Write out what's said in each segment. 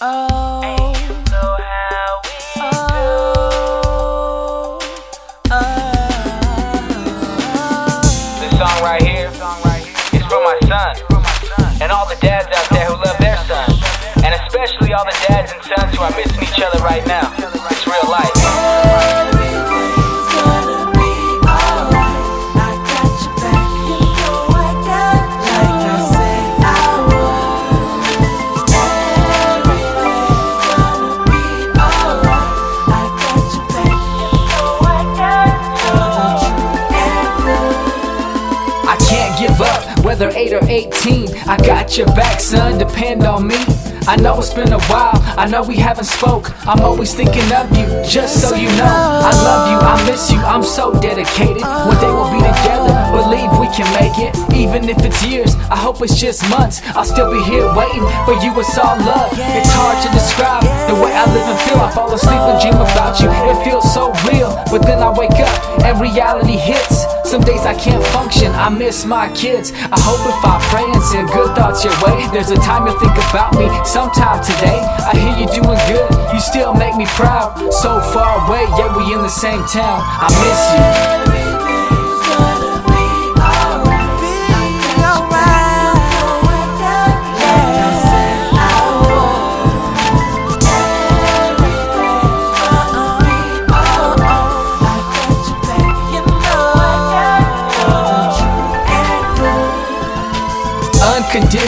Oh. This song right here is for my son and all the dads out there who love their and especially all the dads and sons who are missing each other right now. It's real life. Give up, whether 8 or 18. I got your back, son, depend on me. I know it's been a while, I know we haven't spoke. I'm always thinking of you, just so you know. I love you, I miss you, I'm so dedicated. One day Even if it's years, I hope it's just months. I'll still be here waiting for you, it's all love. It's hard to describe the way I live and feel. I fall asleep and dream about you, it feels so real. But then I wake up and reality hits. Some days I can't function, I miss my kids. I hope if I pray and send good thoughts your way, there's a time you'll think about me sometime today. I hear you doing good, you still make me proud. So far away, yet we in the same town. I miss you.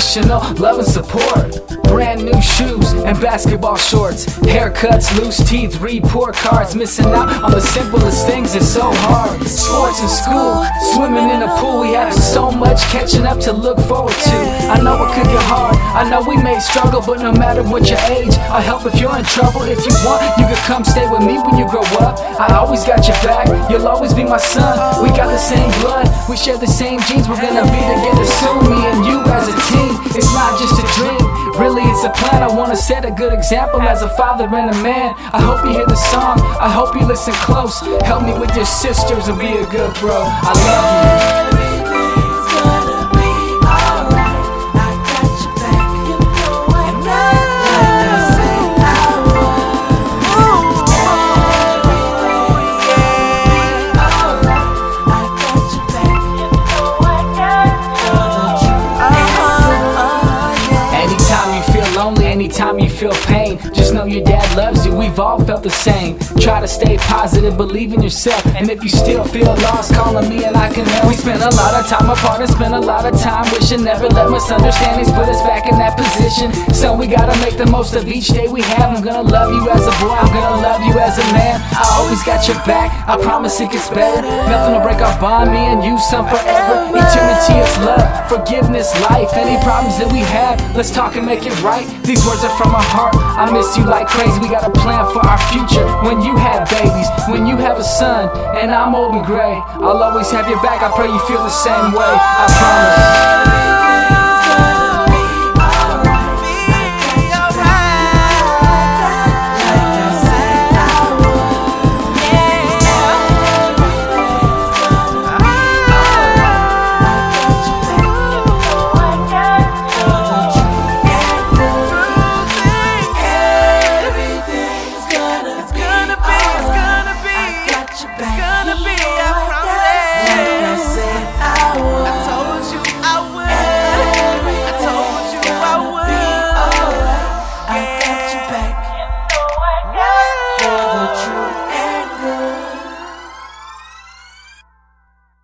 Unconditional love and support. Brand new shoes and basketball shorts. Haircuts, loose teeth, report cards. Missing out on the simplest things is so hard. Sports in school, swimming in a pool. We have so much catching up to look forward to. I know it could get hard. I know we may struggle, but no matter what your age, I'll help if you're in trouble. If you want, you could come stay with me when you grow up. I always got your back. You'll always be my son. We got the same blood. We share the same genes. We're gonna be together soon. Me and you as a team. It's not just a dream. Really, it's a plan. I wanna set a good example as a father and a man. I hope you hear the song. I hope you listen close. Help me with your sisters and be a good bro. I love you. Anytime you feel pain, know your dad loves you. We've all felt the same. Try to stay positive, believe in yourself. And if you still feel lost, call on me and I can help. We spent a lot of time apart and spent a lot of time wishing never let misunderstandings put us back in that position. So we gotta make the most of each day we have. I'm gonna love you as a boy, I'm gonna love you as a man. I always got your back, I promise it gets better. Nothing will break our bond, me and you, some forever. Eternity is love, forgiveness, life. Any problems that we have, let's talk and make it right. These words are from my heart. I miss you like crazy. We got a plan for our future. When you have babies, when you have a son, and I'm old and gray, I'll always have your back. I pray you feel the same way. I promise. back.